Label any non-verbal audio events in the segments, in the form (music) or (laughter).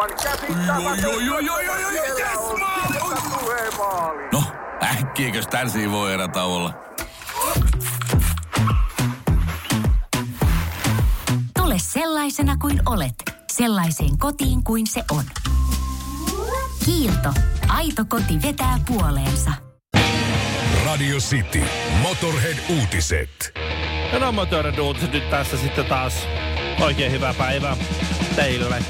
Aivan joo, joo, joo, joo, joo, Siellä yes, maali! No, äkkiäkös tän voi erä olla? Tule sellaisena kuin olet, sellaiseen kotiin kuin se on. Kiilto. Aito koti vetää puoleensa. Radio City. Motorhead-uutiset. Ja no Motorhead uutiset nyt tässä sitten taas. Oikein hyvää päivää teille.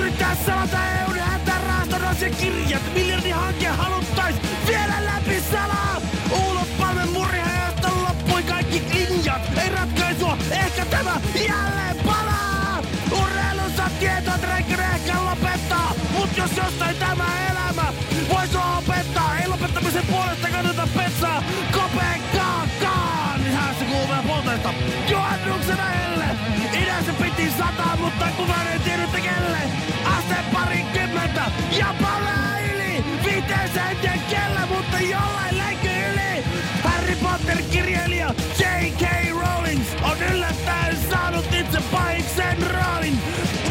Yrittää salata EUn hätärahaston asiakirjat. Miljardin hanke haluttais vielä läpi salaa. Uulot palmen murheesta loppui kaikki linjat. Ei ratkaisua, ehkä tämä jälleen palaa. Urheilussa tietoa Räikkönen ehkä lopettaa. Mut jos jostain tämä elämä vois opettaa. Ei lopettamisen puolesta kannata petsaa. Kopenkaan, niin häässä kuuluu polteista. Juhannuksena helle. Idässä piti sataa, mutta kukaan ei tiennyt kelle. Ja palaa yli. Viiteen senttiä kellä, mutta jollain lenky yli. Harry Potter-kirjailija J.K. Rowling on yllättäen saanut itse pahiksen roolin.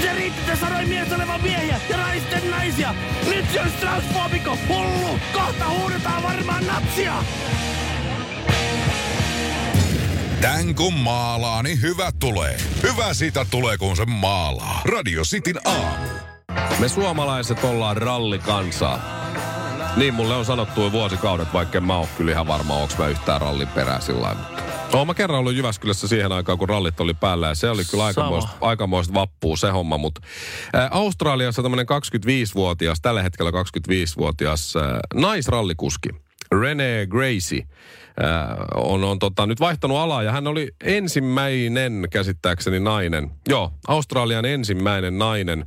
Se riitti, sanoi mies olevan miehiä ja naisten naisia. Nyt se on transfobiko, hullu. Kohta huudetaan varmaan napsia. Tän kun maalaa, niin hyvä tulee. Hyvä siitä tulee, kun se maalaa. Radio Cityn aamu. Me suomalaiset ollaan rallikansaa. Niin mulle on sanottu jo vuosikaudet, vaikka mä oo kyllä ihan varma, onko mä yhtään rallin perää sillä lailla. Oon mä kerran ollut Jyväskylässä siihen aikaan, kun rallit oli päällä ja se oli kyllä aikamoista, aikamoista vappua se homma. Mutta ää, Australiassa tämmönen 25-vuotias, tällä hetkellä 25-vuotias ää, naisrallikuski, Rene Gracie, ää, on, on tota, nyt vaihtanut alaa ja hän oli ensimmäinen käsittääkseni nainen, joo, Australian ensimmäinen nainen,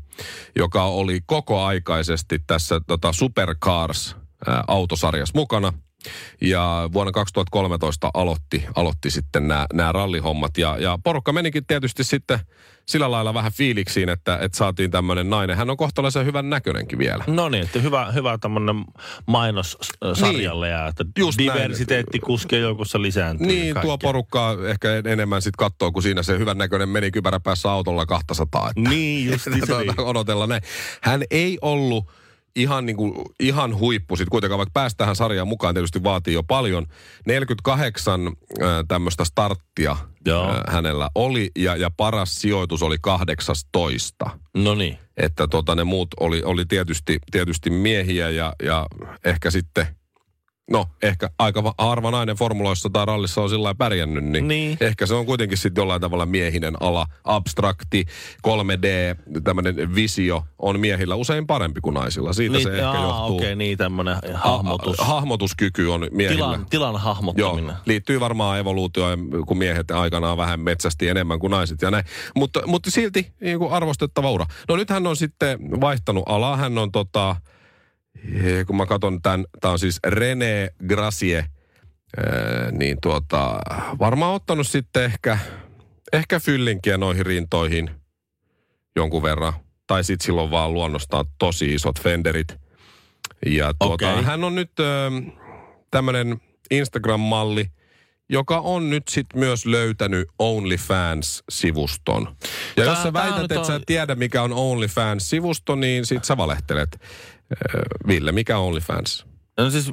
joka oli kokoaikaisesti tässä tota, Supercars ää, autosarjassa mukana. Ja vuonna 2013 aloitti, aloitti sitten nämä rallihommat. Ja, ja porukka menikin tietysti sitten sillä lailla vähän fiiliksiin, että, että saatiin tämmöinen nainen. Hän on kohtalaisen hyvän näköinenkin vielä. No niin, että hyvä, hyvä tämmöinen mainos äh, sarjalle Niin. ja että Just näin. diversiteetti kuskien joukossa lisääntyy. Niin, tuo kaikkea. porukkaa ehkä enemmän sitten katsoo, kun siinä se hyvän näköinen meni kypärä päässä autolla 200. Että Niin, (laughs) just niin. se oli. odotella näin. Hän ei ollut ihan, niin kuin, ihan huippu sitten kuitenkaan, vaikka päästä tähän sarjaan mukaan tietysti vaatii jo paljon. 48 äh, tämmöistä starttia Joo. äh, hänellä oli ja, ja paras sijoitus oli 18. No niin. Että tota, ne muut oli, oli tietysti, tietysti miehiä ja, ja ehkä sitten, no ehkä aika va- harva nainen formuloissa tai rallissa on sillä pärjännyt, niin, Niin. ehkä se on kuitenkin sitten jollain tavalla miehinen ala. Abstrakti, 3D, tämmöinen visio on miehillä usein parempi kuin naisilla. Siitä Niin, se ehkä jaa, johtuu. okei, niin tämmöinen hahmotus. Ha- hahmotuskyky on miehillä. tilan, tilan Joo, hahmottaminen. liittyy varmaan evoluutioon, kun miehet aikanaan vähän metsästi enemmän kuin naiset ja näin. Mutta, mutta silti niin kuin arvostettava ura. No nyt hän on sitten vaihtanut alaa. Hän on tota, kun mä katson tämän, tämä on siis René Gracie, niin tuota, varmaan ottanut sitten ehkä, ehkä fyllinkiä noihin rintoihin jonkun verran. Tai sitten silloin vaan luonnostaan tosi isot fenderit. Ja tuota, Okei. hän on nyt tämmöinen Instagram-malli, joka on nyt sitten myös löytänyt OnlyFans-sivuston. Ja Tää- jos sä väität, että sä on- et tiedä, mikä on OnlyFans-sivusto, niin sit sä valehtelet. Ö, Ville, mikä on OnlyFans? No siis,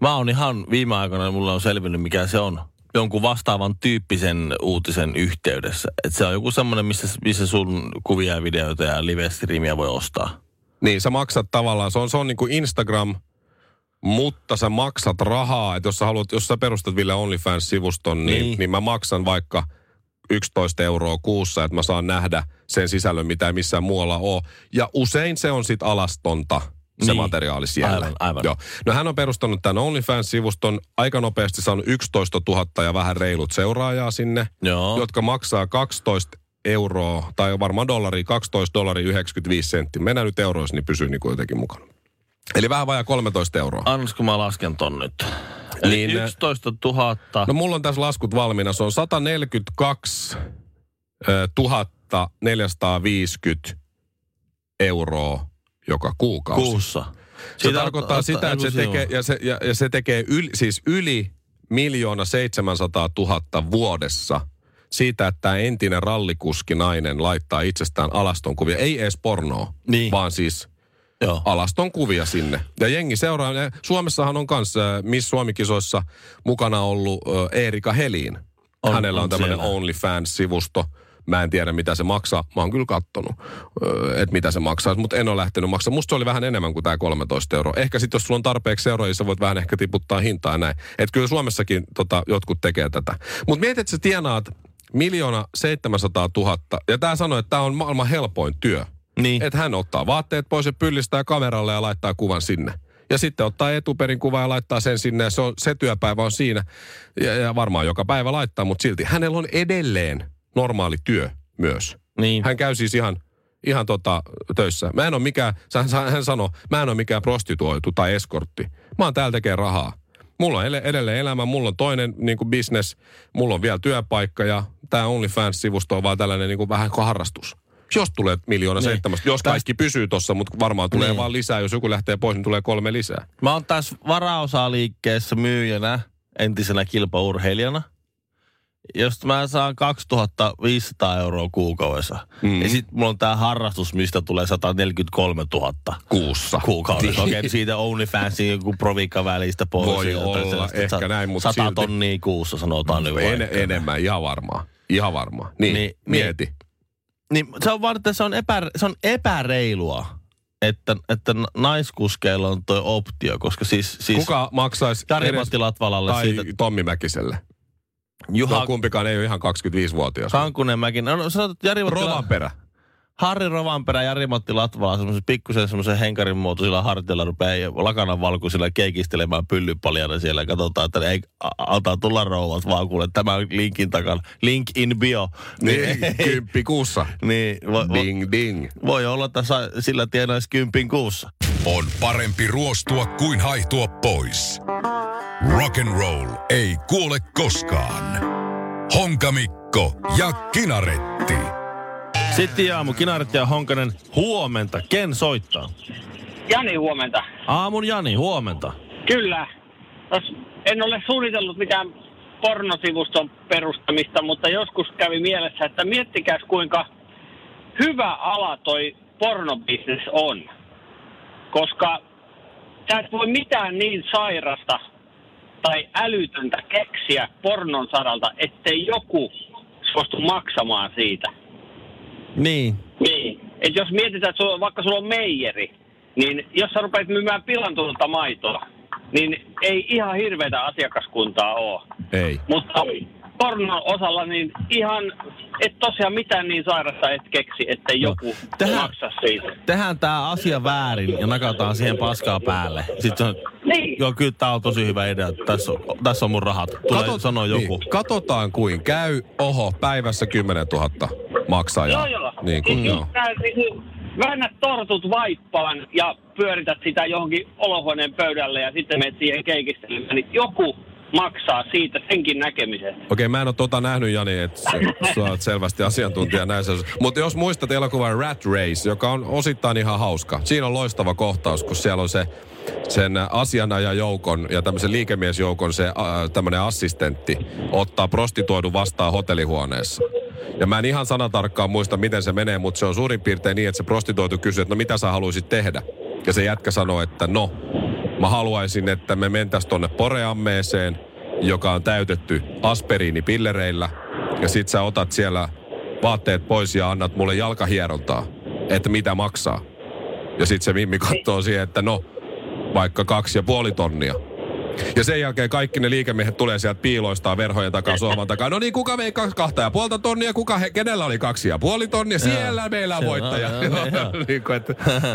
mä oon ihan viime aikoina, mulla on selvinnyt mikä se on. Jonkun vastaavan tyyppisen uutisen yhteydessä. Että se on joku semmoinen, missä, missä sun kuvia ja videoita ja live-streamia voi ostaa. Niin, sä maksat tavallaan, se on, se on niin kuin Instagram, mutta sä maksat rahaa, että jos sä, haluat, jos sä perustat Ville OnlyFans-sivuston, niin. Niin. niin mä maksan vaikka 11 euroa kuussa, että mä saan nähdä sen sisällön, mitä ei missään muualla ole. Ja usein se on sit alastonta, se Niin. materiaali siellä. Aivan, aivan. Joo. No hän on perustanut tämän OnlyFans-sivuston, aika nopeasti saanut 11 000 ja vähän reilut seuraajaa sinne, Joo. jotka maksaa 12 euroa, tai varmaan dollaria, 12 dollaria 95 senttiä. Mennään nyt euroissa, niin pysyy niin kuin jotenkin mukana. Eli vähän vajaa 13 euroa. Annas kun mä lasken ton nyt. Eli Niin, niin, 11 000. No mulla on tässä laskut valmiina. Se on 142 450 euroa joka kuukausi. kuussa. Se Siitä tarkoittaa sitä, että se tekee, ja se, ja, ja se tekee yli, siis yli miljoona 700 000 vuodessa siitä, että tämä entinen rallikuski nainen laittaa itsestään alaston kuvia. Ei edes pornoa, Niin. vaan siis Joo. alaston kuvia sinne. Ja jengi seuraa. ja Suomessahan on kanssa äh, Miss Suomi-kisoissa mukana ollut äh, Eerika Helin. On- Hänellä on, on tämmöinen. OnlyFans-sivusto. Mä en tiedä, mitä se maksaa. Mä oon kyllä kattonut, öö, että mitä se maksaa, mutta en ole lähtenyt maksamaan. Musta se oli vähän enemmän kuin tämä 13 euroa. Ehkä sitten, jos sulla on tarpeeksi seuraajia, sä voit vähän ehkä tiputtaa hintaa näin. Että kyllä Suomessakin tota, jotkut tekee tätä. Mutta mietit, että sä tienaat miljoona 700 000. Ja tämä sanoi, että tämä on maailman helpoin työ. Niin. Että hän ottaa vaatteet pois ja pyllistää kameralle ja laittaa kuvan sinne. Ja sitten ottaa etuperin kuva ja laittaa sen sinne ja se, on, se työpäivä on siinä. Ja, ja varmaan joka päivä laittaa, mutta silti hänellä on edelleen normaali työ myös. Niin. Hän käy siis ihan, ihan tota, töissä. Mä en ole mikään, hän, hän sanoi, mä en ole mikään prostituoitu tai eskortti. Mä oon täällä tekee rahaa. Mulla on edelleen elämä, mulla on toinen niin kuin business, mulla on vielä työpaikka ja tämä OnlyFans-sivusto on vaan tällainen niin kuin vähän kuin harrastus. Jos tulee miljoona Niin. seitsemästä, jos kaikki pysyy tossa, mutta varmaan tulee Niin. vaan lisää. Jos joku lähtee pois, niin tulee kolme lisää. Mä oon tässä varaosaliikkeessä myyjänä, entisenä kilpaurheilijana. Jos mä saan 2500 euroa kuukaudessa, Mm. mm. ja sit mulla on tää harrastus, mistä tulee 143 000 Kuussa. kuukaudessa. Okei, okay, siitä OnlyFansin joku provikka välistä pois. Voi olla, ehkä Sa- näin, mutta 100 silti- tonnia kuussa sanotaan nyt En, vaikka. enemmän, ihan varmaan. Ihan varmaan. Niin, Niin, mieti. Niin se on vaan, että se on, epä, se on epäreilua, että, että naiskuskeilla on toi optio, koska siis... siis Kuka maksaisi Matti Latvalalle tai siitä, Tommi Mäkiselle? Juha No, kumpikaan ei ole ihan 25-vuotias. Kankunenmäki, no sanotaan, että Jari Matti, La- Rovanperä. Harri Rovanperä, Jari Matti Latvala, semmoisen pikkusen semmoisen henkarin muotoisilla hartilla rupeaa lakanan valkoisilla keikistelemään pyllypaljana siellä. Katsotaan, että ei altaa tulla rouvat vaan kuule tämän linkin takana. Link in bio. Niin, kymppi kuussa. niin voi, voi, Ding, ding. voi olla, että sillä tienaisi kympin kuussa. On parempi ruostua kuin haihtua pois. Rock and roll ei kuole koskaan. Honkamikko ja Kinaretti. Sitten aamu, Kinaret ja Honkanen, huomenta. Ken soittaa? Jani, huomenta. Aamun Jani, huomenta. Kyllä. En ole suunnitellut mitään pornosivuston perustamista, mutta joskus kävi mielessä, että miettikäs kuinka hyvä ala toi pornobisnes on. Koska sä et voi mitään niin sairasta tai älytöntä keksiä pornon saralta, ettei joku suostu maksamaan siitä. Niin. Niin. Et jos mietitään, että sulla, vaikka sulla on meijeri, niin jos sä rupeat myymään pilantunutta maitoa, niin ei ihan hirveätä asiakaskuntaa ole. Ei. Mutta pornon osalla niin ihan, et tosiaan mitään niin sairasta et keksi, ettei No, joku tähän- maksa siitä. Tehdään tää asia väärin ja nakataan siihen paskaa päälle. Sitten on, Niin. joo, kyllä tää on tosi hyvä idea. Tässä on, tässä on mun rahat. Tulee Katot- sanoa joku. Niin, katsotaan kuin käy. Oho, päivässä 10 000 maksaa. Joo, joo. Niin kuin, Siis joo. niinku, väännät tortut vaippaan ja pyörität sitä johonkin olohuoneen pöydälle ja sitten menet siihen keikistelemään, niin joku maksaa siitä senkin näkemisestä. Okei, mä en ole tota nähnyt, Jani, että sä, (laughs) sä oot selvästi asiantuntija näissä. Mutta jos muistat elokuvan Rat Race, joka on osittain ihan hauska. Siinä on loistava kohtaus, kun siellä on se sen asianajajoukon ja tämmöisen liikemiesjoukon se äh, tämmöinen assistentti ottaa prostituoidun vastaan hotellihuoneessa. Ja mä en ihan sanatarkkaan muista, miten se menee, mutta se on suurin piirtein niin, että se prostituoitu kysyy, että no mitä sä haluaisit tehdä? Ja se jätkä sanoo, että no, mä haluaisin, että me mentäis tonne poreammeeseen, joka on täytetty aspiriinipillereillä. Ja sit sä otat siellä vaatteet pois ja annat mulle jalkahierontaa, että mitä maksaa. Ja sit se Mimmi katsoo siihen, että no, vaikka kaksi ja puoli tonnia. Ja sen jälkeen kaikki ne liikemiehet tulee sieltä piiloistaan verhojen takaa, sohvan takaa. No niin, kuka vei kaksi, kahta ja puolta tonnia, kuka he, kenellä oli kaksi ja puoli tonnia, siellä meillä on voittaja. joo, joo. (laughs) niin kuin, että,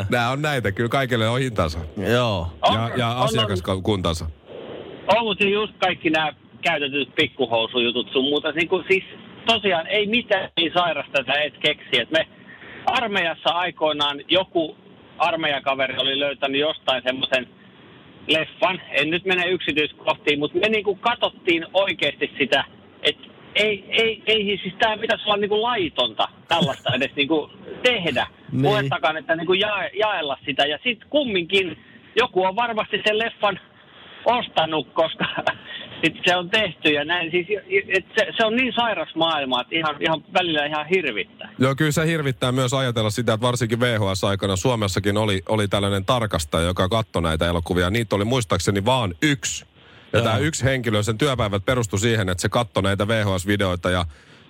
nämä on näitä, kyllä kaikille on hintansa Joo. ja, ja asiakaskuntansa. Mutta just kaikki nämä käytetyt pikkuhousujutut sun muuta. Niin kuin, siis tosiaan ei mitään niin sairasta, että et keksi. Et me armeijassa aikoinaan joku armeijakaveri oli löytänyt jostain semmoisen leffan. En nyt mene yksityiskohtiin, mutta me niinku katsottiin oikeasti sitä, että ei, ei, ei siis tämä pitäisi olla niinku laitonta tällaista (laughs) edes niinku tehdä. Niin. Puhettakaan, että niinku ja, jaella sitä. Ja sitten kumminkin joku on varmasti sen leffan ostanut, koska sit se on tehty ja näin. Siis, et se, se, on niin sairas maailma, että ihan, ihan välillä ihan hirvittää. Joo, kyllä se hirvittää myös ajatella sitä, että varsinkin VHS-aikana Suomessakin oli, oli tällainen tarkastaja, joka katsoi näitä elokuvia. Niitä oli muistaakseni vaan yksi. Ja tämä yksi henkilö, sen työpäivät perustui siihen, että se katsoi näitä VHS-videoita ja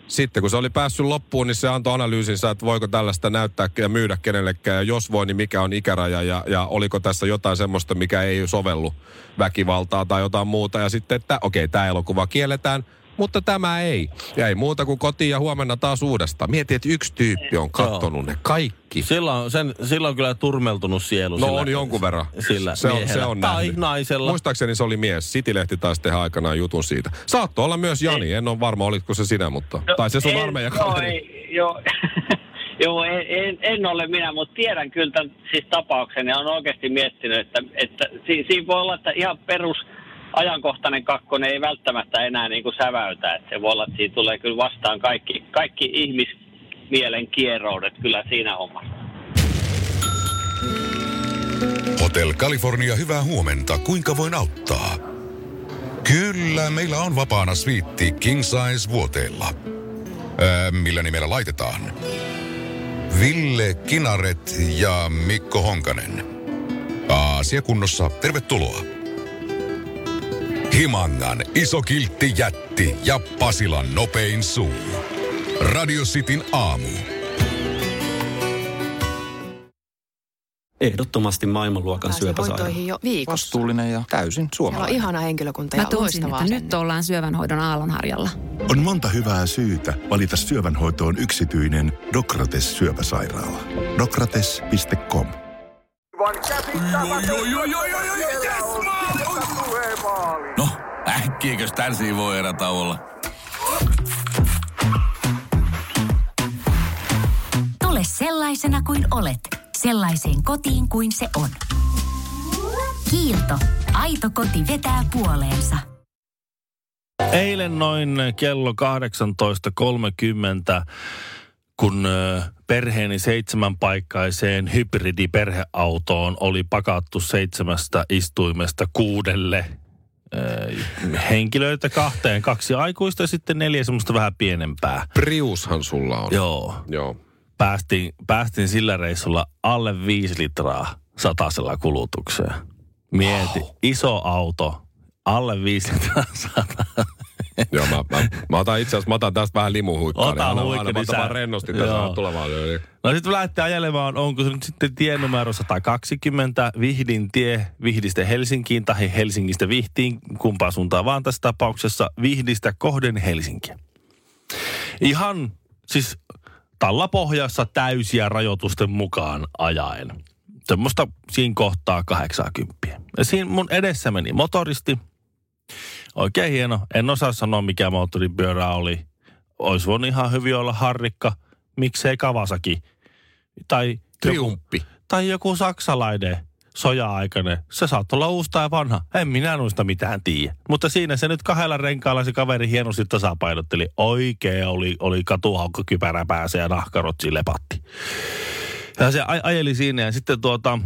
sitten kun se oli päässyt loppuun, niin se antoi analyysinsä, että voiko tällaista näyttää ja myydä kenellekään. Ja jos voi, niin mikä on ikäraja ja, ja oliko tässä jotain semmoista, mikä ei sovellu väkivaltaa tai jotain muuta. Ja sitten, että okei, okay, tämä elokuva kielletään, mutta tämä ei. Ja ei muuta kuin kotiin ja huomenna taas uudestaan. Mieti, että yksi tyyppi on kattonut ne kaikki. Sillä on, sen, sillä on kyllä turmeltunut sielu. No sillä, on jonkun verran. Sillä se on, se on Tai nähnyt. naisella. Muistaakseni se oli mies. City-lehti taisi tehdä aikanaan jutun siitä. Saattoi olla myös Jani, en ole varma, olitko se sinä, mutta... tai se sun No, en- armeijan Joo, kaveri. ei, joo. (laughs) joo en, en, en, ole minä, mutta tiedän kyllä tämän siis tapauksen ja olen oikeasti miettinyt, että, että si, siinä voi olla, että ihan perus ajankohtainen kakkonen ei välttämättä enää niin kuin säväytä. Että se voi olla, että siinä tulee kyllä vastaan kaikki, kaikki ihmismielen kieroudet kyllä siinä hommassa. Hotel California, hyvää huomenta. Kuinka voin auttaa? Kyllä, meillä on vapaana sviitti King Size vuoteella. Ää, millä nimellä laitetaan? Ville Kinaret ja Mikko Honkanen. Aasia kunnossa, tervetuloa. Himangan iso kiltti jätti ja Pasilan nopein suu. Radio Cityn aamu. Ehdottomasti maailmanluokan Pääsin syöpäsairaala. hoitoihin jo viikossa. Vastuullinen ja täysin Siellä on suomalainen. ihana henkilökunta ja tunsin, loistava että nyt ollaan syövänhoidon aallonharjalla. On monta hyvää syytä valita syövänhoitoon yksityinen Dokrates syöpäsairaala. Dokrates.com Aivan käsittämätöntä. Joo, joo, joo, joo, joo, Siellä yes, on maali! sieltä tulee maali. No, äkkiäkös tän voi erätä olla? Tule sellaisena kuin olet, sellaiseen kotiin kuin se on. Kiilto. Aito koti vetää puoleensa. Eilen noin kello 18.30, kun perheeni seitsemänpaikkaiseen hybridiperheautoon oli pakattu seitsemästä istuimesta kuudelle henkilöitä kahteen, kaksi aikuista ja sitten neljä semmoista vähän pienempää. Priushan sulla on. Joo, Joo. päästiin, päästiin sillä reissulla alle viisi litraa satasella kulutukseen. Mieti, wow. iso auto, alle viisi litraa (laughs) sata. (laughs) Joo, mä, mä, mä otan itse asiassa, mä otan tästä vähän limuhuikkaa. Ota niin huikka, niin otan sä- vaan rennosti tässä tulevaan. No sitten lähtee ajelemaan, onko se nyt sitten tienumero 120 Vihdin tie Vihdistä Helsinkiin tai Helsingistä Vihtiin, kumpaa suuntaan vaan tässä tapauksessa Vihdistä kohden Helsinkiä. Ihan siis tallapohjassa täysiä rajoitusten mukaan ajaen. Semmoista siinä kohtaa 80. Ja siinä mun edessä meni motoristi. Oikein hieno. En osaa sanoa, mikä moottoripyörä oli. Olisi voinut ihan hyvin olla harrikka. Miksei Kawasaki. Tai joku, Triumppi. tai joku saksalainen soja-aikainen. Se saattoi olla uusi tai vanha. En minä noista mitään tiedä. Mutta siinä se nyt kahdella renkaalla se kaveri hienosti tasapainotteli. Oikein oli, oli katuhaukka kypärä päässä ja nahkarotsi lepatti. Ja se aj- ajeli siinä ja sitten tuota,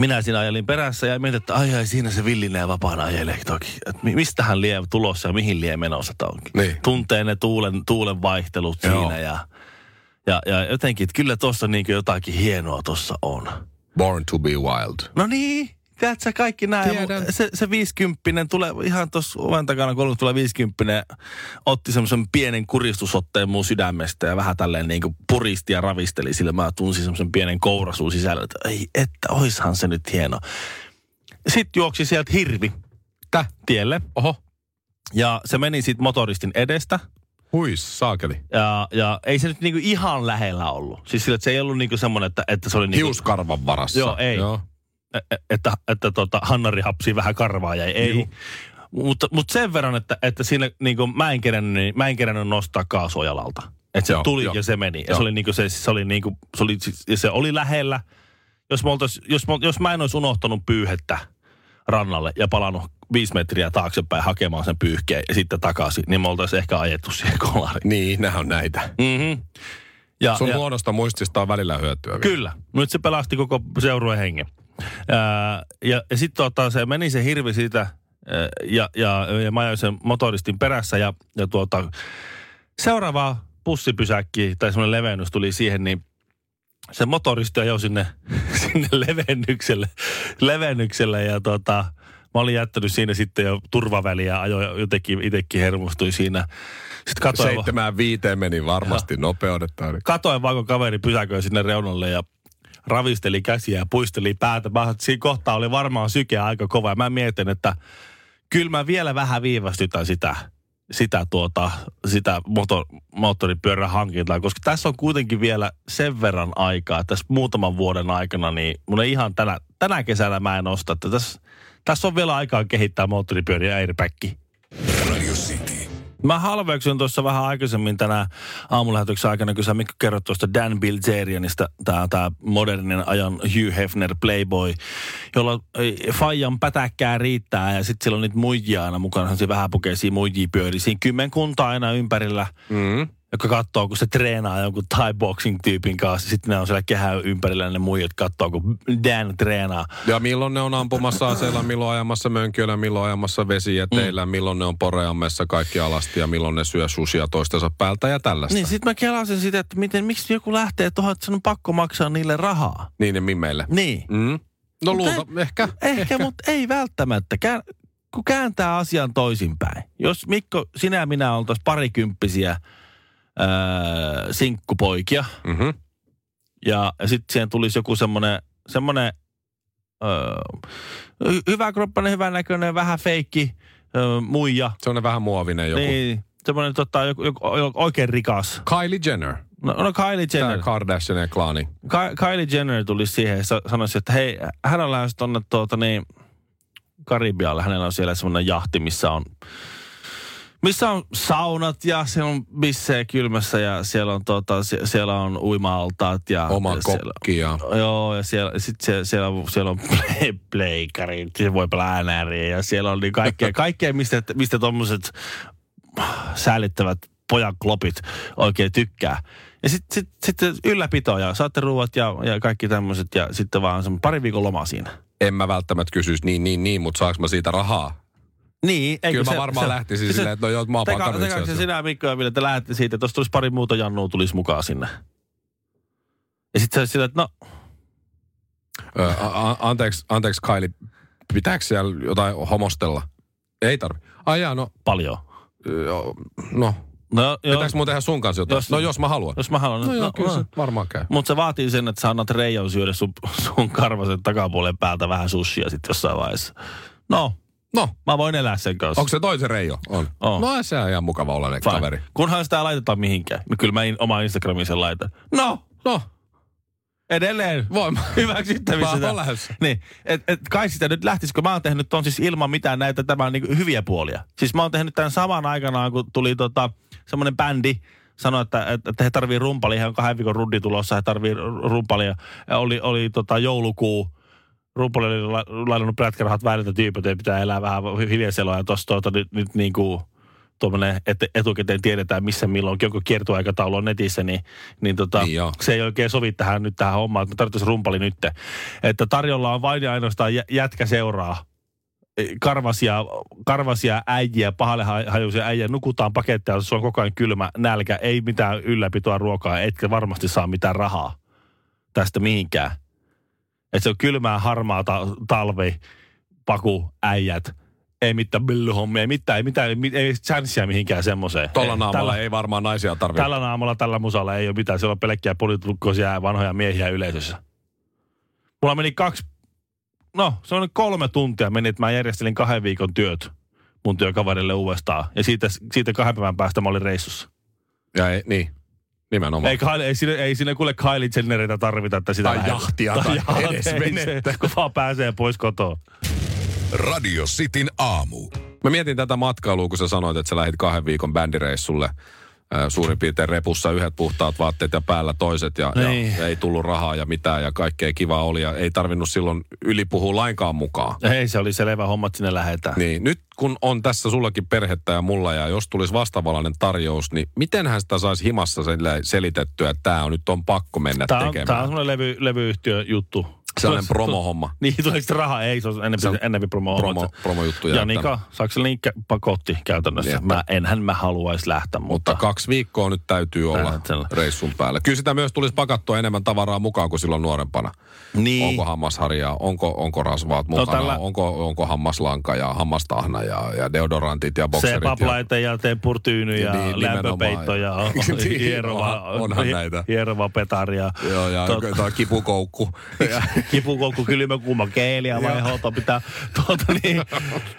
minä siinä ajelin perässä ja mietin, että ai ai siinä se villinen ja vapaana ajelee toki. Et mi- mistä hän lie tulossa ja mihin lie menossa onkin. Niin. Tuntee ne tuulen, tuulen vaihtelut Joo. siinä ja, ja, ja jotenkin, että kyllä tuossa niin jotakin hienoa tuossa on. Born to be wild. No niin, tiedät sä kaikki näin. Tiedän. Se, se 50 tulee ihan tuossa oven takana, kun tulee 50 otti semmoisen pienen kuristusotteen mun sydämestä ja vähän tälleen niin kuin puristi ja ravisteli, sillä mä tunsin semmoisen pienen kourasuun sisällä, että ei, että oishan se nyt hieno. Sitten juoksi sieltä hirvi Täh? tielle Oho. ja se meni sitten motoristin edestä. Huis, saakeli. Ja, ja ei se nyt niinku ihan lähellä ollut. Siis sillä, että se ei ollut niinku semmoinen, että, että se oli niinku... Hiuskarvan varassa. Joo, ei. Joo. E- e- että, että tota, Hannari hapsi vähän karvaa jäi. Ei. Mutta, mutta sen verran, että, että siinä niin kuin mä en kerännyt, mä en kerännyt nostaa kaasua jalalta. Että se Joo, tuli joo. ja se meni. Ja Joo. se oli, niin kuin se, se, oli niin kuin, se, oli, ja se oli lähellä. Jos, me oltais, jos, mä- jos mä en olisi unohtanut pyyhettä rannalle ja palannut viisi metriä taaksepäin hakemaan sen pyyhkeen ja sitten takaisin, niin me oltaisiin ehkä ajettu siihen kolariin. Niin, nämä on näitä. Mm-hmm. Ja, Sun ja, huonosta muistista on välillä hyötyä. vielä. Kyllä. Nyt se pelasti koko seurueen hengen. Ää, ja ja sitten tota, se meni se hirvi siitä ja, ja, ja mä ajoin sen motoristin perässä ja, ja tuota, seuraava bussipysäkki tai semmoinen levennys tuli siihen, niin se motoristi ajoi sinne, (laughs) sinne levennykselle, levennykselle ja tota, mä olin jättänyt siinä sitten jo turvaväliä ja ajoin jotenkin itsekin hermostui siinä. Sitten katoin, Seitsemään viiteen meni varmasti nopeudet. tai- katoin vaan, kun kaveri pysäköi sinne reunalle ja ravisteli käsiä ja puisteli päätä. Mä, siinä kohtaa oli varmaan syke aika kova. Mä mietin, että kyllä mä vielä vähän viivästytän sitä, sitä, tuota, sitä motor, moottoripyörän hankintaa, koska tässä on kuitenkin vielä sen verran aikaa, tässä muutaman vuoden aikana, niin mun ei ihan tänä, tänä kesänä mä en osta, että tässä, tässä on vielä aikaa kehittää moottoripyöriä airbagki. Mä halveeksin tuossa vähän aikaisemmin tänä aamulähetyksen aikana, kun sä Mikko kerrot tuosta Dan Bilzerianista, tää, tää modernin ajan Hugh Hefner Playboy, jolla ei, Fajan pätäkkää riittää ja sitten siellä on niitä muijia aina mukana, se vähän pukeisia muijia pyörii. Siinä kymmenkunta aina ympärillä, Mm. Joka katsoo, kun se treenaa jonkun Thai boxing tyypin kanssa. Sitten ne on siellä kehän ympärillä ne muijat katsoo, kun Dan treenaa. Ja milloin ne on ampumassa aseella, milloin ajamassa mönkiöllä, milloin ajamassa vesijäteillä, mm. milloin ne on poreammessa kaikki alasti ja milloin ne syö susia toistensa päältä ja tällaista. Niin sitten mä kelasin sitä, että miten, miksi joku lähtee tuohon, että sen on pakko maksaa niille rahaa. Niin ne mimmeille. Niin. Mm. No luulta, ehkä. Ehkä, ehkä. mutta ei välttämättä. Kään, kun kääntää asian toisinpäin. Jos Mikko, sinä ja minä oltaisiin parikymppisiä ää, sinkkupoikia, Mm-hmm. ja, ja sitten siihen tulisi joku semmoinen, semmoinen hyvä kroppainen, hyvän näköinen, vähän feikki ö, muija. Se on vähän muovinen joku. Niin. Semmoinen tota, joku, joku, joku, oikein rikas. Kylie Jenner. No, no Kylie Tämä Jenner. Kardashian ja klaani. Ky- Kylie Jenner tuli siihen ja sa- sanoi, että hei, hän on lähes tuonne tuota niin, Karibialle. Hänellä on siellä semmoinen jahti, missä on, missä on saunat ja siellä on bissejä kylmässä ja siellä on, sie- siellä on uima-altaat. Ja, Oma ja siellä, kokki ja... Joo, ja siellä, sit siellä, siellä, on, siellä on play, pleikari, se voi pelaa äänääriä ja siellä on niin kaikkea, (laughs) kaikkea mistä, mistä tuommoiset säällittävät pojan klopit oikein tykkää. Ja sitten sit, sit ylläpito ja saatte ruuat ja, ja kaikki tämmöiset ja sitten vaan pari viikon loma siinä. En mä välttämättä kysyisi niin, niin, niin, mutta saaks mä siitä rahaa? Niin, eikö Kyllä mä varmaan lähtisin silleen, että no joo, mä oon Teka, asiassa. sinä Mikko ja Ville, te lähdette siitä, että jos tulisi pari muuta Jannua, tulisi mukaan sinne. Ja sitten se sillä, että no, Ö, a- anteeksi, anteeksi Kylie, pitääkö siellä jotain homostella? Ei tarvi. Ai jaa, no, paljon. joo, no. No, joo, Pitääkö mun tehdä sun kanssa jotain? Jos- no jos mä haluan. jos mä haluan. No joo, kyllä se varmaan käy. Mutta se vaatii sen, että sä annat Reijon syödä sun, sun karvasen takapuolen päältä vähän sushia sitten jossain vaiheessa. No, No, mä voin elää sen kanssa. onko se toisen Reijo? On. On. No se on ihan mukava olla Fine. kaveri. Kunhan sitä ei laiteta mihinkään. No kyllä mä in, oma Instagramiin sen laitan. No, No, edelleen. voi. (laughs) Hyväksyttävissä. Mä oon lähdössä. Niin, et, et kai sitä nyt lähtisi, kun mä oon tehnyt ton siis ilman mitään näitä tämän niin hyviä puolia. Siis mä oon tehnyt tämän saman aikanaan, kun tuli tota, semmoinen bändi, sanoi, että, että he tarvii rumpalia, he on kahden viikon rundi tulossa, he tarvii rumpalia. Ja oli, oli tota, joulukuu, rumpali oli la- lainannut prätkärahat väärältä tyypiltä, ja pitää elää vähän hiljaisella, ja tossa tuota, nyt, nyt niin kuin tuommoinen, että etukäteen tiedetään missä milloinkin, onko kiertoaikataulu on netissä, niin, niin, tota, Niin joo. se ei oikein sovi tähän nyt tähän hommaan, että me tarvittaisiin rumpali nyt. Että tarjolla on vain ja ainoastaan jä- jätkä seuraa. Karvasia, karvasia äijiä, pahalle ha- hajuisia äijiä, nukutaan paketteja, se on koko ajan kylmä nälkä, ei mitään ylläpitoa ruokaa, etkä varmasti saa mitään rahaa tästä mihinkään. Että se on kylmää, harmaata talvi, paku, äijät, ei mitään billyhommia, ei mitään, ei mitään, ei, ei chanssia mihinkään semmoiseen. Tolla Ei, naamalla tällä- ei varmaan naisia tarvitse. Tällä naamalla, tällä musalla ei ole mitään. Siellä on pelkkiä poliitukkoisia vanhoja miehiä yleisössä. Mulla meni kaksi, no se on kolme tuntia meni, että mä järjestelin kahden viikon työt mun työkaverille uudestaan. Ja siitä, siitä kahden päivän päästä mä olin reissussa. Ja ei, niin, nimenomaan. Ei, Kylie, ei, sinne, ei sinne kuule Kylie Jenneritä tarvita, että sitä Tai lähdet- jahtia tai edes ei venettä. Se, kun vaan pääsee pois kotoa. Radio Cityn aamu. Mä mietin tätä matkailua, kun sä sanoit, että sä lähdit kahden viikon bändireissulle. Suurin piirtein repussa yhdet puhtaat vaatteet ja päällä toiset ja, Niin. ja ei tullut rahaa ja mitään ja kaikkea kivaa oli ja ei tarvinnut silloin ylipuhua lainkaan mukaan. Ei, se oli selvä homma, että sinne lähdetään. Niin, nyt kun on tässä sullakin perhettä ja mulla ja jos tulisi vastavalainen tarjous, niin mitenhän sitä saisi himassa selitettyä, että tämä on nyt on pakko mennä Tämä on, tekemään? tää on semmoinen levy, levyyhtiö juttu. Sellainen promohomma. (laughs) Niin, tuleeko se raha? Ei, se on enemmän, Se on enemmän promo Promo, promojuttuja. Ja että- Nika, saako se linkkä pakotti käytännössä? Niin, Mä, enhän mä haluaisi lähteä, mutta... Mutta kaksi viikkoa nyt täytyy olla tällä. reissun päällä. Kyllä sitä myös tulisi pakattua enemmän tavaraa mukaan kuin silloin nuorempana. Niin. Onko hammasharjaa, onko, onko rasvaat mukana, tällä- onko, onko hammaslanka ja hammastahna ja, ja deodorantit ja Se bokserit. ja, paplaite ja tempurtyyny ja Niin, lämpöpeitto ja (laughs) Niin, hierova, onhan- onhan näitä. hierova petari ja Joo, ja Tot- kipukoukku. (laughs) Ja kipukoukku, kylmä, kuuma keeli ja vaiholta pitää tuota niin.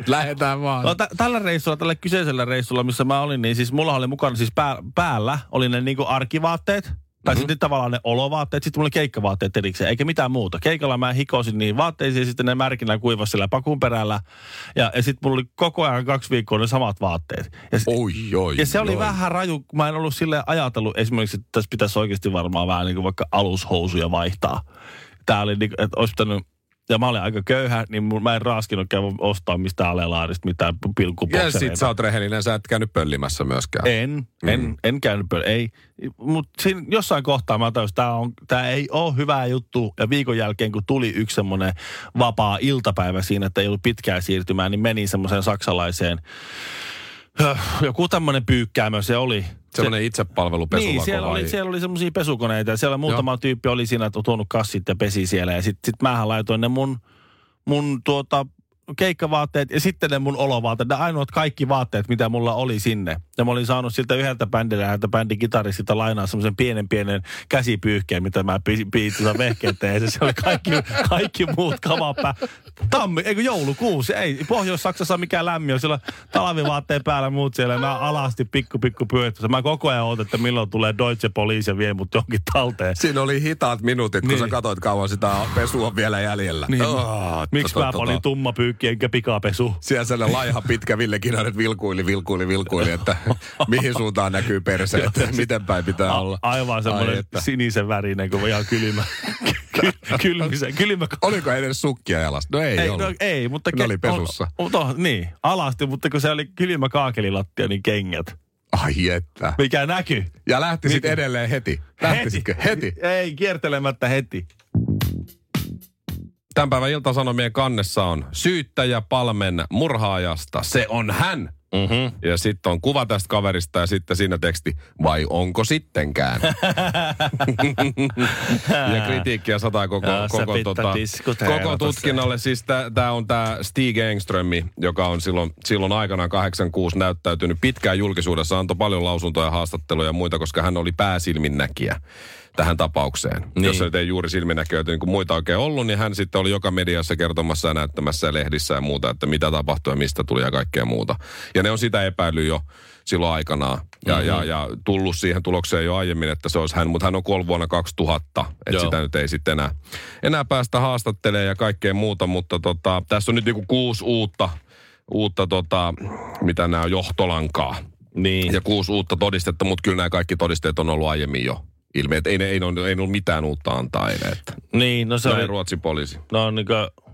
Lähetään vaan. No, tä- tällä reissulla, tällä kyseisellä reissulla, missä mä olin, niin siis mulla oli mukana siis pää, päällä, oli ne niinku arkivaatteet, tai mm-hmm. sitten tavallaan ne olovaatteet, sitten mulla oli keikkavaatteet erikseen, eikä mitään muuta. Keikalla mä hikosin niin vaatteisiin, ja sitten ne märkinä kuivasi siellä pakun perällä. Ja, ja sitten mulla oli koko ajan kaksi viikkoa ne samat vaatteet. Ja, Oi, oi, ja se oli oi. vähän raju, kun mä en ollut sille ajatellut esimerkiksi, että tässä pitäisi oikeasti varmaan vähän niin kuin vaikka alushousuja vaihtaa. Tää oli niin, kuin, että olisi pitänyt, ja mä olin aika köyhä, niin mä en raaskinut käydä ostaa mistään alelaarista mitään Ja pilkkupoksereita. sit sä oot rehellinen, sä et käynyt pöllimässä myöskään. En, en, Mm. en käynyt pöl- ei. Mutta jossain kohtaa mä tajusin, että tämä ei ole hyvä juttu. Ja viikon jälkeen, kun tuli yksi semmoinen vapaa iltapäivä siinä, että ei ollut pitkää siirtymää, niin menin semmoiseen saksalaiseen, joku tämmöinen pyykkäämö se oli. Semmoinen itsepalvelupesulako Niin, siellä vai? oli, siellä oli semmoisia pesukoneita ja siellä muutama Joo. tyyppi oli siinä, että on tuonut kassit ja pesi siellä. Ja sitten sit mähän laitoin ne mun, mun tuota, keikkavaatteet ja sitten ne mun olovaatteet. Ne ainoat kaikki vaatteet, mitä mulla oli sinne. Ja mä olin saanut siltä yhdeltä bändiltä, että bändin kitaristilta lainaa semmoisen pienen pienen käsipyyhkeen, mitä mä pi- piitin vehkeetteen. Ja se oli kaikki, kaikki muut kavapää. Tammi, eikö joulukuusi, ei. Pohjois-Saksassa mikään lämmin, on siellä talvivaatteen päällä muut siellä. Mä alasti pikku pikku pyöhtyssä. Mä koko ajan ootan, että milloin tulee Deutsche Police ja vie mut johonkin talteen. Siinä oli hitaat minuutit, kun Niin. sä katsoit kauan sitä pesua vielä jäljellä. Niin. Oh, Miksi tota, mä tota. olin tumma pyykki enkä pikapesu? Siellä sellainen laiha pitkä Ville Kinaret vilkuili, vilkuili, vilkuili, että mihin suuntaan näkyy perse, että miten päin pitää A- olla. aivan Ai semmoinen että. sinisen värinen, kun ihan kylmä. Ky- (laughs) kylmisen, kylmä. Oliko edes sukkia jalassa? No ei, Ei, ollut. no, ei, mutta... Ne oli pesussa. On, on, niin, alasti, mutta kun se oli kylmä kaakelilattia, niin kengät. Ai että. Mikä näkyy? Ja lähti sitten edelleen heti. Lähtisitkö? Heti. Ei, kiertelemättä heti. Tämän päivän iltasanomien kannessa on syyttäjä Palmen murhaajasta. Se on hän. Mm-hmm. Ja sitten on kuva tästä kaverista ja sitten siinä teksti, vai onko sittenkään? (laughs) ja kritiikkiä sataa koko, Ja se koko, tota, koko se. tutkinnalle. Siis tämä on tämä Stig Engströmi, joka on silloin, silloin aikanaan 86 näyttäytynyt pitkään julkisuudessa, antoi paljon lausuntoja, haastatteluja ja muita, koska hän oli pääsilminnäkijä tähän tapaukseen. Niin. Jos se nyt ei juuri silminnäkijöitä niin kuin muita oikein ollut, niin hän sitten oli joka mediassa kertomassa ja näyttämässä ja lehdissä ja muuta, että mitä tapahtui ja mistä tuli ja kaikkea muuta. Ja ne on sitä epäillyt jo silloin aikanaan ja, mm-hmm. ja, ja tullut siihen tulokseen jo aiemmin, että se olisi hän, mutta hän on kuollut vuonna 2000, että Joo. sitä nyt ei sitten enää, enää päästä haastattelemaan ja kaikkea muuta, mutta tota, tässä on nyt niinku kuusi uutta, uutta tota, mitä nämä on, johtolankaa. Niin. Ja kuusi uutta todistetta, mutta kyllä nämä kaikki todisteet on ollut aiemmin jo ilmi. Että ei, ne, ei, ne, ei ne ollut mitään uutta antaa eilen. Että. Niin, no se oli, oli Ruotsin poliisi. no on niin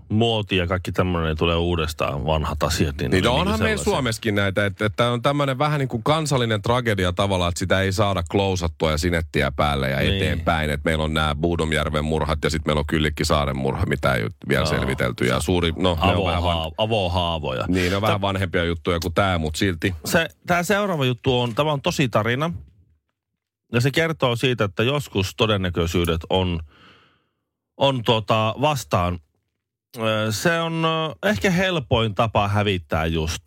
muoti ja kaikki tämmöinen tulee uudestaan, vanhat asiat. Niin, Niin no on onhan niinku meillä. Suomessakin näitä, että, että on tämmöinen vähän niin kuin kansallinen tragedia tavallaan, että sitä ei saada klousattua ja sinettiä päälle ja Niin. eteenpäin. Että meillä on nämä Buudomjärven murhat ja sitten meillä on Kyllikki Saaren murha, mitä ei ole vielä Joo. selvitelty. Ja suuri, no ne on vähän van... Avohaavoja. Niin, ne on vähän vanhempia juttuja kuin tämä, mutta silti. se, tämä seuraava juttu on, tämä on tosi tarina. Ja se kertoo siitä, että joskus todennäköisyydet on, on tota vastaan. Se on ehkä helpoin tapa hävittää just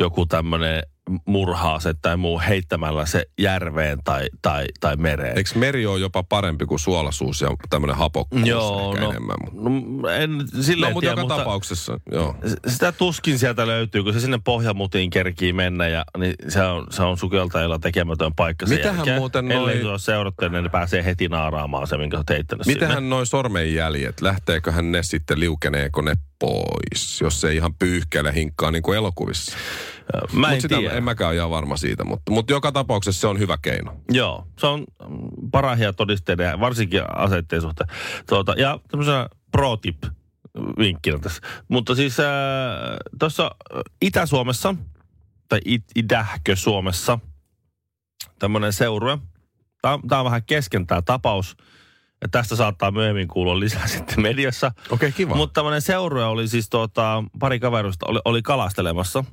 joku tämmöinen murhaase tai muu heittämällä se järveen tai, tai, tai mereen. Eikö meri ole jopa parempi kuin suolasuus ja tämmöinen hapokkuus Joo, no, enemmän? No en silleen No, mutta tiedä, joka mutta tapauksessa, joo. sitä tuskin sieltä löytyy, kun se sinne pohjamutiin kerkii mennä ja niin se on, se on sukeltajilla tekemätön paikka sen Mitähän jälkeen. muuten Ellei noi- se ole seurattu, niin ne pääsee heti naaraamaan se, minkä olet heittänyt sinne. Mitähän noi sormenjäljet, lähteeköhän ne sitten, liukeneeko ne pois, jos se ihan pyyhkeile hinkkaa niin kuin elokuvissa? Mä en Mut sitä, tiedä. en mäkään ihan varma siitä, mutta, mutta joka tapauksessa se on hyvä keino. Joo, se on parahia todisteiden, varsinkin aseitteen suhteen. Tuota, ja tämmöisenä pro tip vinkkinä tässä. Mutta siis äh, tuossa Itä-Suomessa, tai it, Idähkö-Suomessa, tämmöinen seurue. Tämä on vähän kesken tämä tapaus. Ja tästä saattaa myöhemmin kuulua lisää (laughs) sitten mediassa. Okei, okay, kiva. Mutta tämmöinen seurue oli siis tuota, pari kaverusta oli, oli kalastelemassa.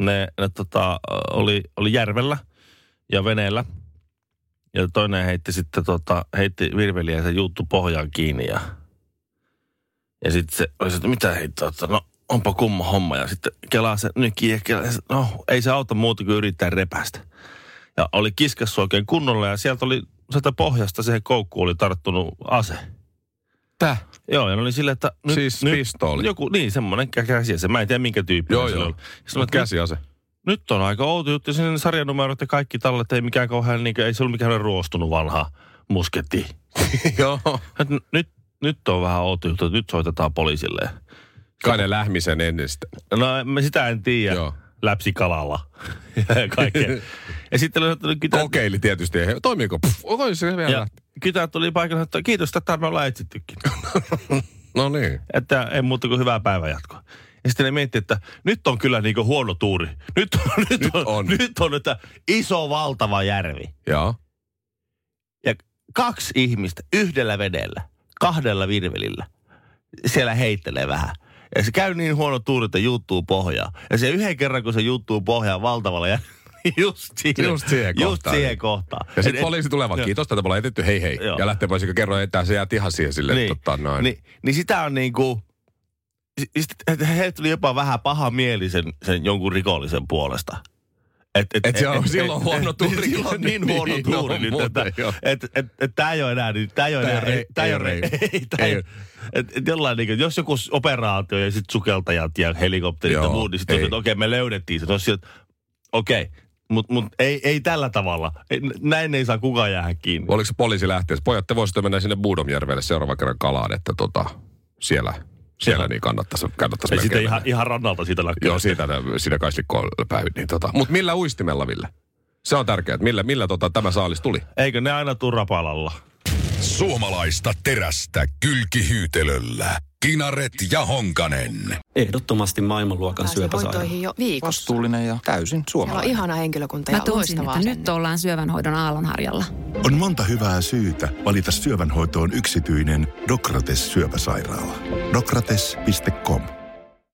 Ne, ne tota, oli, oli järvellä ja veneellä. Ja toinen heitti sitten tota, heitti virveliä ja se juuttu pohjaan kiinni ja, ja sitten se oli että mitä heittää, että no onpa kumma homma. Ja sitten kelaa se nyki ja kelaa, no ei se auta muuta kuin yrittää repästä. Ja oli kiskassu oikein kunnolla ja sieltä oli sieltä pohjasta siihen koukkuun oli tarttunut ase. Täh? Joo, ja ne oli silleen, että... Nyt, Siis nyt, pistooli? Joku, niin, semmoinen kä- käsiase. Mä en tiedä minkä tyyppi. Joo, se joo. oli. Käsiase. Nyt on aika outo juttu. Sinne sarjanumerot ja kaikki tallet ei mikään kauhean, niin ei se ollut mikään ruostunut vanha musketti. (laughs) Joo. Nyt, nyt on vähän outo juttu, että nyt soitetaan poliisille. Kai ne lähmisen sitten. No mä sitä en tiedä. Joo. Läpsi kalalla. ja (laughs) kaikkea. (laughs) ja sitten oli. Kokeili tietysti. Toimiiko? Pff, oi se vielä. Ja kytät tuli paikalle, että kiitos, tätä me ollaan etsittykin. (laughs) No niin. että ei muuta kuin hyvää päivänjatkoa. Ja sitten ne miettii, että nyt on kyllä niinku huono tuuri. Nyt on, (laughs) nyt, Nyt on, on. nyt on että iso valtava järvi. Joo. Ja kaksi ihmistä yhdellä vedellä, kahdella virvelillä, siellä heittelee vähän. Ja se käy niin huono tuuri, että juuttuu pohjaa. Ja se yhden kerran, kun se juuttuu pohjaa valtavalla ja (laughs) (laughs) just siihen, Just siihen just kohtaan. siihen kohtaan. Ja Et- sitten et- poliisi tulee vaan, kiitos, tätä me ollaan etetty, hei hei. Joo. Ja lähtee pois, kerro, että se jää ihan siihen silleen, niin, että tota, noin. Niin, niin sitä on niinku, sit- et heille tuli jopa vähän paha mieli sen, sen jonkun rikollisen puolesta. Et, Et se on silloin huono tuuri. (laughs) Niin, silloin on niin (laughs) huono Niin, tuuri no, nyt, että et, et, et, tää ei ole enää, nyt- tää ei ole enää, tää ei ole, ei ei, et, et jollain niin, jos joku operaatio ja sitten sukeltajat ja helikopterit ja Joo, muut, niin sitten okei, me löydettiin se. Okei, mutta mut ei, ei tällä tavalla. Ei, näin ei saa kukaan jäädä kiinni. Oliko se poliisi lähteessä? Pojat, te voisitte mennä sinne Buudomjärvelle seuraavan kerran kalaan, että tota, siellä, siellä niin kannattaisi, kannattaisi Ei sitten ihan, ihan rannalta siitä lähtee. Joo, siitä, siinä kaislikkoon päivit. Niin tota. Mutta millä uistimella, Ville? Se on tärkeää, että millä, millä tota, tämä saalis tuli. Eikö ne aina tuu rapalalla? Suomalaista terästä kylkihyytelöllä. Kinaret ja Honkanen. Ehdottomasti maailmanluokan syöpäsairaala. hoitoihin jo viikossa. Vastuullinen ja täysin Siellä on suomalainen. ihana henkilökunta Mä ja tunsin, loistava että nyt ollaan syövänhoidon aallonharjalla. On monta hyvää syytä valita syövänhoitoon yksityinen Dokrates syöpäsairaala. Dokrates.com